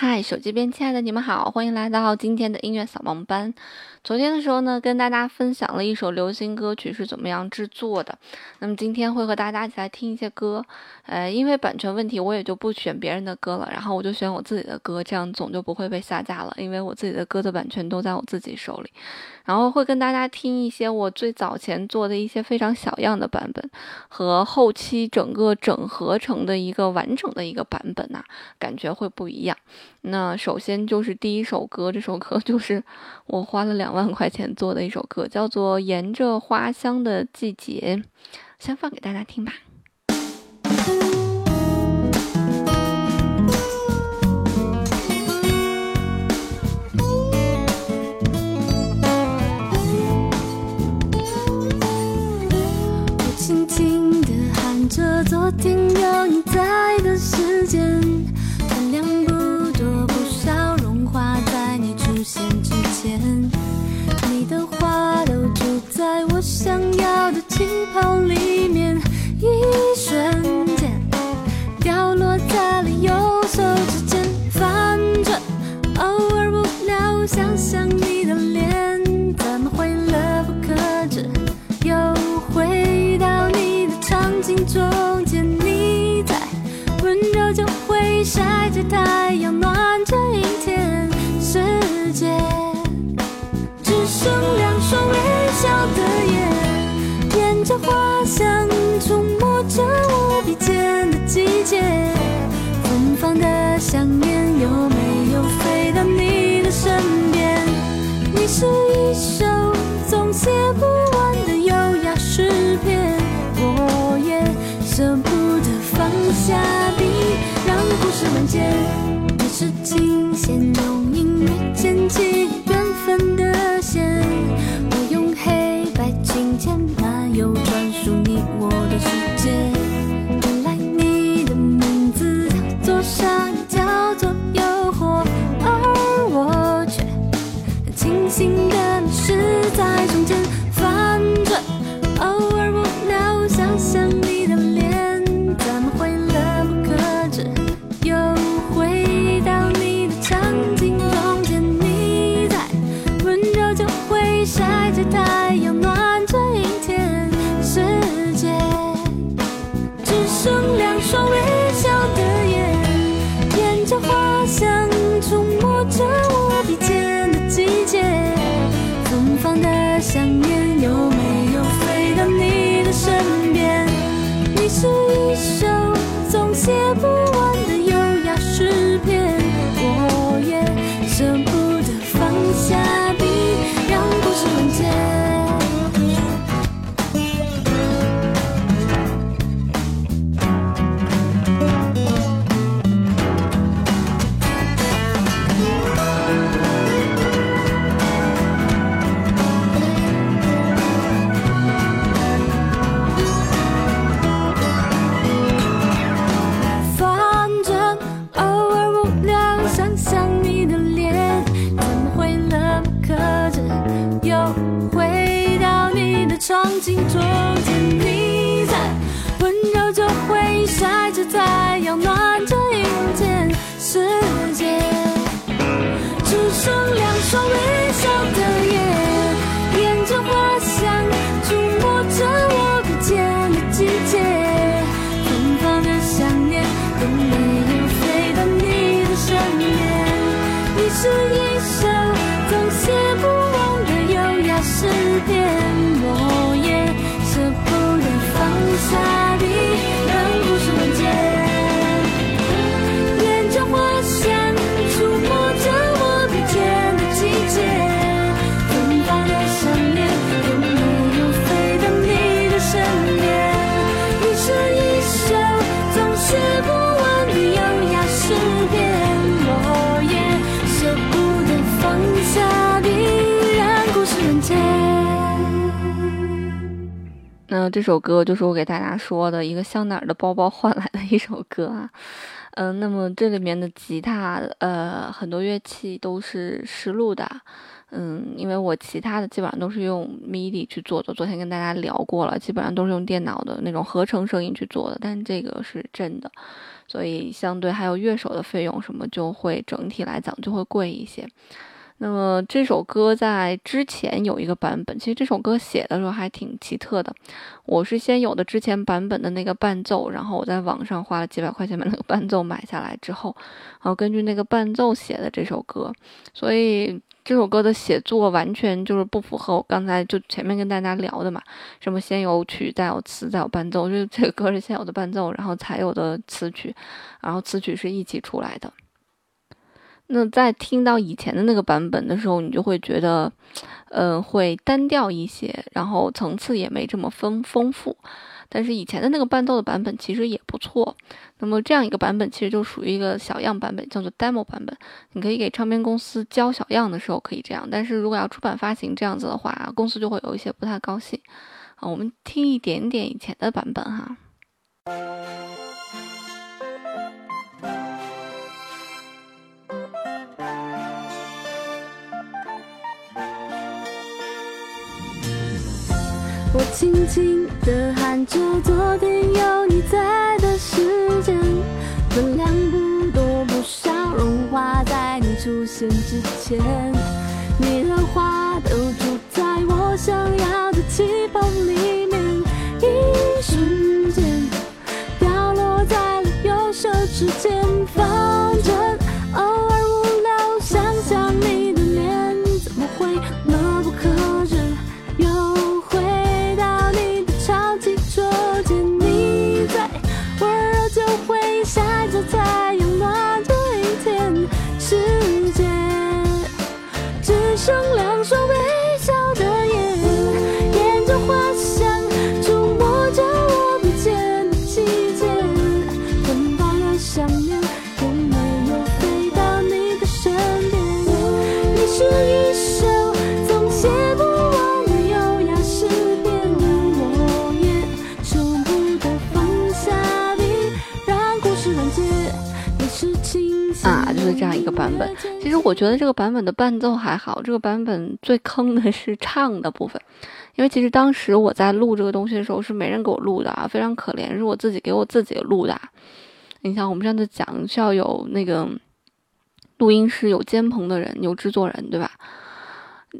嗨，手机边亲爱的你们好，欢迎来到今天的音乐扫盲班。昨天的时候呢，跟大家分享了一首流行歌曲是怎么样制作的。那么今天会和大家一起来听一些歌，呃，因为版权问题，我也就不选别人的歌了，然后我就选我自己的歌，这样总就不会被下架了。因为我自己的歌的版权都在我自己手里。然后会跟大家听一些我最早前做的一些非常小样的版本，和后期整个整合成的一个完整的一个版本呐，感觉会不一样。那首先就是第一首歌，这首歌就是 我花了两万块钱做的一首歌，叫做《沿着花香的季节》，先放给大家听吧。着太阳，像触摸着我鼻尖的季节，芬芳的香烟有没有飞到你的身边？你是一这首歌就是我给大家说的一个香奈儿的包包换来的一首歌啊，嗯、那么这里面的吉他，呃，很多乐器都是实录的，嗯，因为我其他的基本上都是用 MIDI 去做的，昨天跟大家聊过了，基本上都是用电脑的那种合成声音去做的，但这个是真的，所以相对还有乐手的费用什么就会整体来讲就会贵一些。那么这首歌在之前有一个版本，其实这首歌写的时候还挺奇特的。我是先有的之前版本的那个伴奏，然后我在网上花了几百块钱把那个伴奏买下来之后，然后根据那个伴奏写的这首歌，所以这首歌的写作完全就是不符合我刚才就前面跟大家聊的嘛，什么先有曲再有词再有伴奏，就是这个歌是先有的伴奏，然后才有的词曲，然后词曲是一起出来的。那在听到以前的那个版本的时候，你就会觉得，呃，会单调一些，然后层次也没这么丰丰富。但是以前的那个伴奏的版本其实也不错。那么这样一个版本其实就属于一个小样版本，叫做 demo 版本。你可以给唱片公司交小样的时候可以这样，但是如果要出版发行这样子的话，公司就会有一些不太高兴。啊，我们听一点点以前的版本哈。我轻轻地喊着昨天有你在的时间，分量不多不少，融化在你出现之前。你的话都住在我想要我觉得这个版本的伴奏还好，这个版本最坑的是唱的部分，因为其实当时我在录这个东西的时候是没人给我录的啊，非常可怜，是我自己给我自己录的。你像我们上次讲需要有那个录音师、有监棚的人、有制作人，对吧？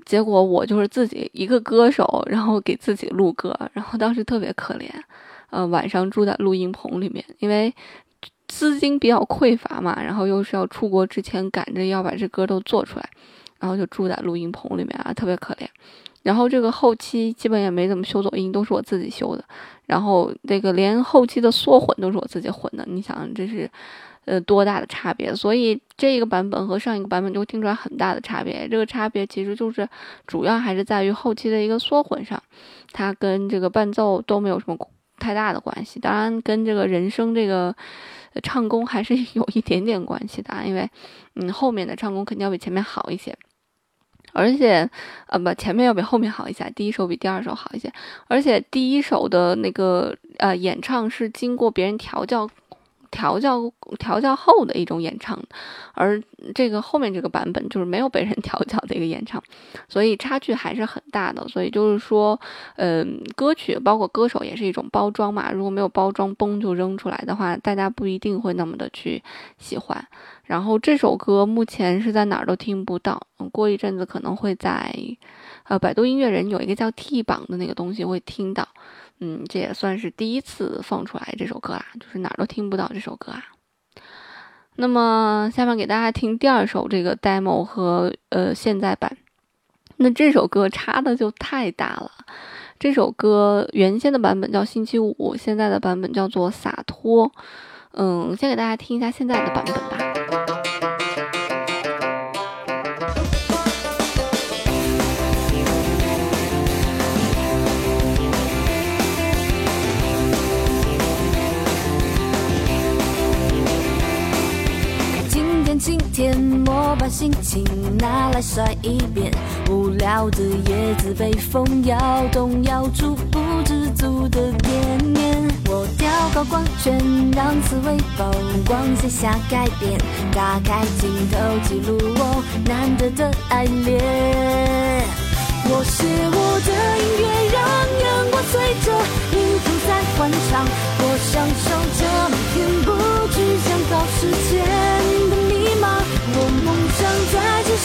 结果我就是自己一个歌手，然后给自己录歌，然后当时特别可怜，呃，晚上住在录音棚里面，因为资金比较匮乏嘛，然后又是要出国之前赶着要把这歌都做出来，然后就住在录音棚里面啊，特别可怜。然后这个后期基本也没怎么修走音，都是我自己修的。然后这个连后期的缩混都是我自己混的，你想这是呃多大的差别？所以这个版本和上一个版本就听出来很大的差别。这个差别其实就是主要还是在于后期的一个缩混上，它跟这个伴奏都没有什么太大的关系。当然跟这个人声这个唱功还是 有一点点关系的，因为嗯后面的唱功肯定要比前面好一些。而且，呃，不，前面要比后面好一些，第一首比第二首好一些。而且第一首的那个呃演唱是经过别人调教、调教、调教后的一种演唱，而这个后面这个版本就是没有被人 调教的一个演唱，所以差距还是很大的。所以就是说，嗯、歌曲包括歌手也是一种包装嘛，如果没有包装，嘣就扔出来的话，大家不一定会那么的去喜欢。然后这首歌目前是在哪儿都听不到，过一阵子可能会在，呃，百度音乐人有一个叫 T 榜的那个东西会听到，嗯，这也算是第一次放出来这首歌啦，就是哪儿都听不到这首歌啊。那么下面给大家听第二首这个 demo 和呃现在版，那这首歌差的就太大了。这首歌原先的版本叫星期五，现在的版本叫做洒脱。嗯，先给大家听一下现在的版本吧。心情拿来甩一遍。无聊的叶子被风摇动，摇出不知足的点点。我调高光圈，让刺猬曝光线下改变。打开镜头，记录我难得的爱恋。我写我的音乐，让阳光随着音符在欢唱。我享受着每天不去想考试前的迷茫。我梦想在这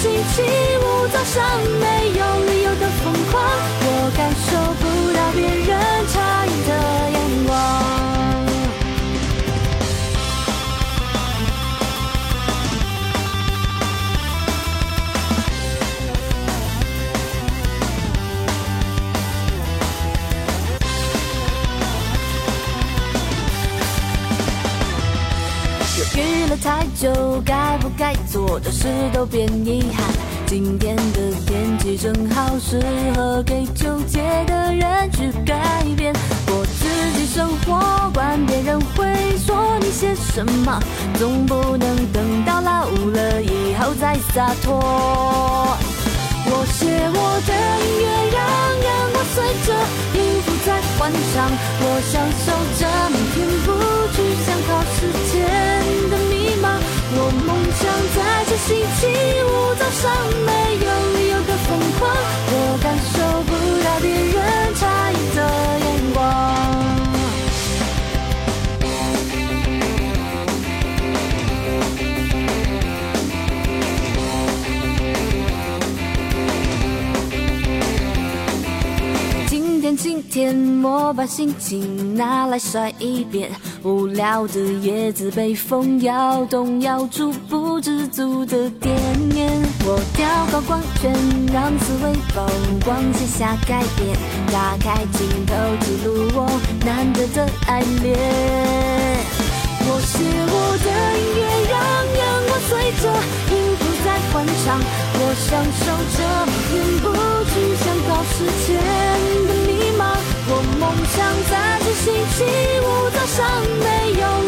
星期五早上没有理由的疯狂。我感受不到别人诧异的眼光。太久，该不该做的事都变遗憾。今天的天气正好适合给纠结的人去改变。过自己生活，管别人会说你些什么，总不能等到老了以后再洒脱。我写我的音乐，让阳光随着音符在欢唱。我享受着每天不去想。考试前的迷茫。想在这星期五早上没有理由的疯狂。我感受不到别人诧异的眼光。今天今天，我把心情拿来甩一遍。无聊的叶子被风摇动，摇出不知足的点点。我调高光圈，让思维风光，写下改变。打开镜头记录我难得的爱恋。我写我的音乐，让阳光随着音符在欢唱。我享受着每天不去想考试前的。像杂志星期五早上，没有。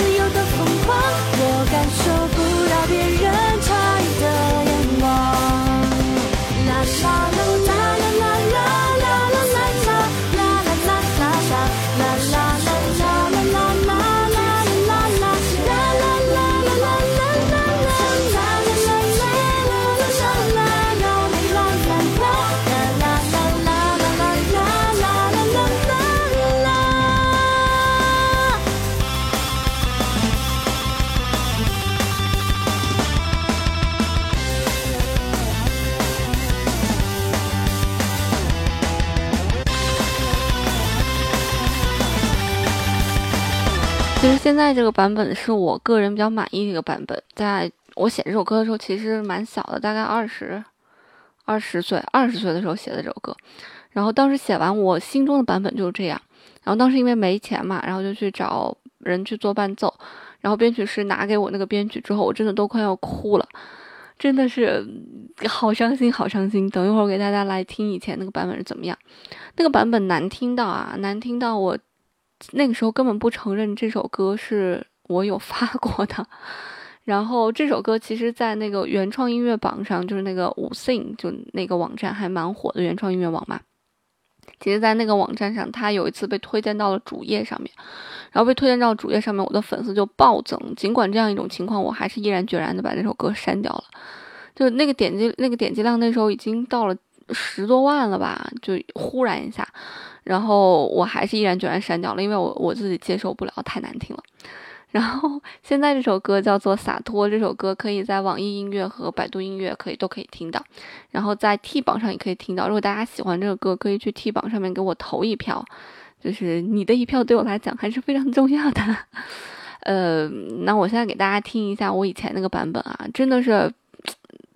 现在这个版本是我个人比较满意的一个版本。在我写这首歌的时候，其实蛮小的，大概二十二十岁，二十岁的时候写的这首歌。然后当时写完，我心中的版本就是这样。然后当时因为没钱嘛，然后就去找人去做伴奏。然后编曲师拿给我那个编曲之后，我真的都快要哭了，真的是好伤心，好伤心。等一会儿给大家来听以前那个版本是怎么样。那个版本难听到啊，难听到我。那个时候根本不承认这首歌是我有发过的，然后这首歌其实，在那个原创音乐榜上，就是那个五 sing 就那个网站还蛮火的原创音乐网嘛。其实，在那个网站上，它有一次被推荐到了主页上面，然后被推荐到主页上面，我的粉丝就暴增。尽管这样一种情况，我还是毅然决然的把那首歌删掉了。就那个点击那个点击量，那时候已经到了十多万了吧，就忽然一下。然后我还是毅然决然删掉了，因为我我自己接受不了，太难听了。然后 现在这首歌叫做《洒脱》，这首歌可以在网易音乐和百度音乐可以都可以听到，然后在 T 榜上也可以听到。如果大家喜欢这个歌，可以去 T 榜上面给我投一票，就是你的一票对我来讲还是非常重要的。呃，那我现在给大家听一下我以前那个版本啊，真的是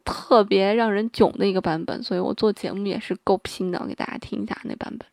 特别让人囧的一个版本，所以我做节目也是够拼的，我给大家听一下那版本。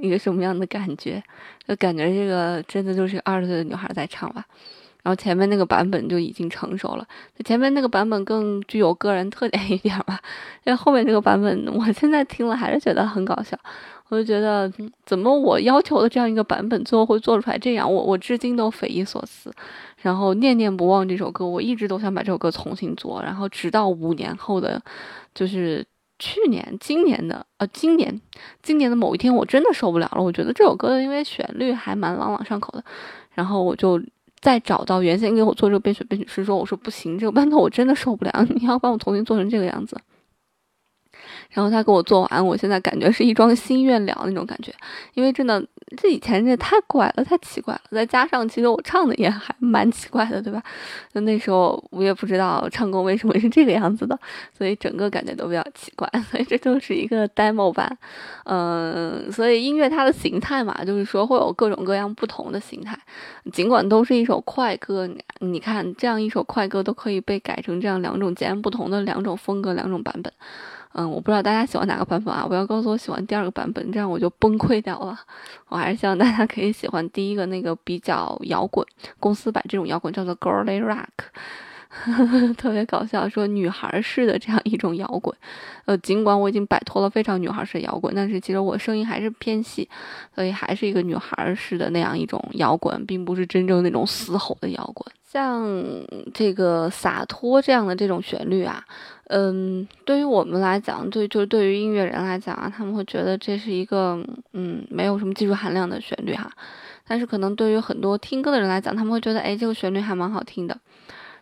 一个什么样的感觉，就感觉这个真的就是二十岁的女孩在唱吧。然后前面那个版本就已经成熟了，前面那个版本更具有个人特点一点吧。因为后面这个版本，我现在听了还是觉得很搞笑。我就觉得，怎么我要求的这样一个版本，最后会做出来这样？我我至今都匪夷所思，然后念念不忘这首歌，我一直都想把这首歌重新做，然后直到五年后的，就是去年、今年的，呃，今年、今年的某一天，我真的受不了了。我觉得这首歌因为旋律还蛮朗朗上口的，然后我就。再找到原先给我做这个编曲编曲师说，我说不行，这个伴奏我真的受不了，你要帮我重新做成这个样子。然后他给我做完，我现在感觉是一桩心愿了那种感觉，因为真的这以前这太怪了，太奇怪了。再加上其实我唱的也还蛮奇怪的，对吧？那那时候我也不知道唱功为什么是这个样子的，所以整个感觉都比较奇怪。所以这就是一个 demo 版，嗯，所以音乐它的形态嘛，就是说会有各种各样不同的形态，尽管都是一首快歌，你看这样一首快歌都可以被改成这样两种截然不同的两种风格、两种版本。嗯，我不知道大家喜欢哪个版本啊？不要告诉我喜欢第二个版本，这样我就崩溃掉了。我还是希望大家可以喜欢第一个那个比较摇滚，公司把这种摇滚叫做 girly rock，特别搞笑，说女孩式的这样一种摇滚。呃，尽管我已经摆脱了非常女孩式摇滚，但是其实我声音还是偏细，所以还是一个女孩式的那样一种摇滚，并不是真正那种嘶吼的摇滚。像这个洒脱这样的这种旋律啊。嗯，对于我们来讲，对，就是对于音乐人来讲啊，他们会觉得这是一个嗯，没有什么技术含量的旋律哈。但是可能对于很多听歌的人来讲，他们会觉得，哎，这个旋律还蛮好听的。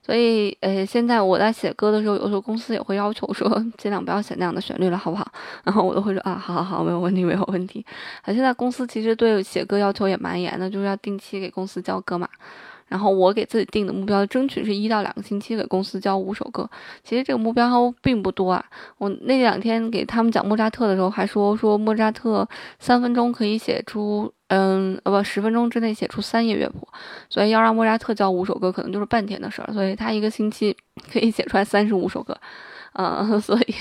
所以，呃，现在我在写歌的时候，有时候公司也会要求说，尽量不要写那样的旋律了，好不好？然后我都会说啊，好好好，没有问题，没有问题。啊，现在公司其实对写歌要求也蛮严的，就是要定期给公司交歌嘛。然后我给自己定的目标，争取是一到两个星期给公司交五首歌。其实这个目标并不多啊。我那两天给他们讲莫扎特的时候，还说说莫扎特三分钟可以写出，嗯，呃不，十分钟之内写出三页乐谱。所以要让莫扎特交五首歌，可能就是半天的事儿。所以他一个星期可以写出来三十五首歌。嗯，所以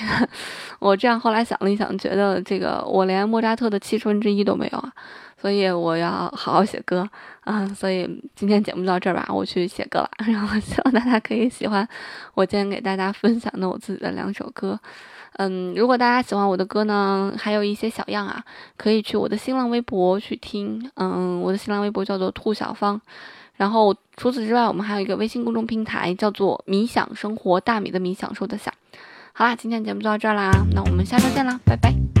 我这样后来想了一想，觉得这个我连莫扎特的七分之一都没有啊。所以我要好好写歌啊！所以今天节目到这儿吧，我去写歌了。然后希望大家可以喜欢我今天给大家分享的我自己的两首歌。嗯，如果大家喜欢我的歌呢，还有一些小样啊，可以去我的新浪微博去听。嗯，我的新浪微博叫做兔小芳。然后除此之外，我们还有一个微信公众平台叫做“米享生活”，大米的米，享受的享。好啦，今天节目就到这儿啦，那我们下周见啦，拜拜。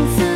上次。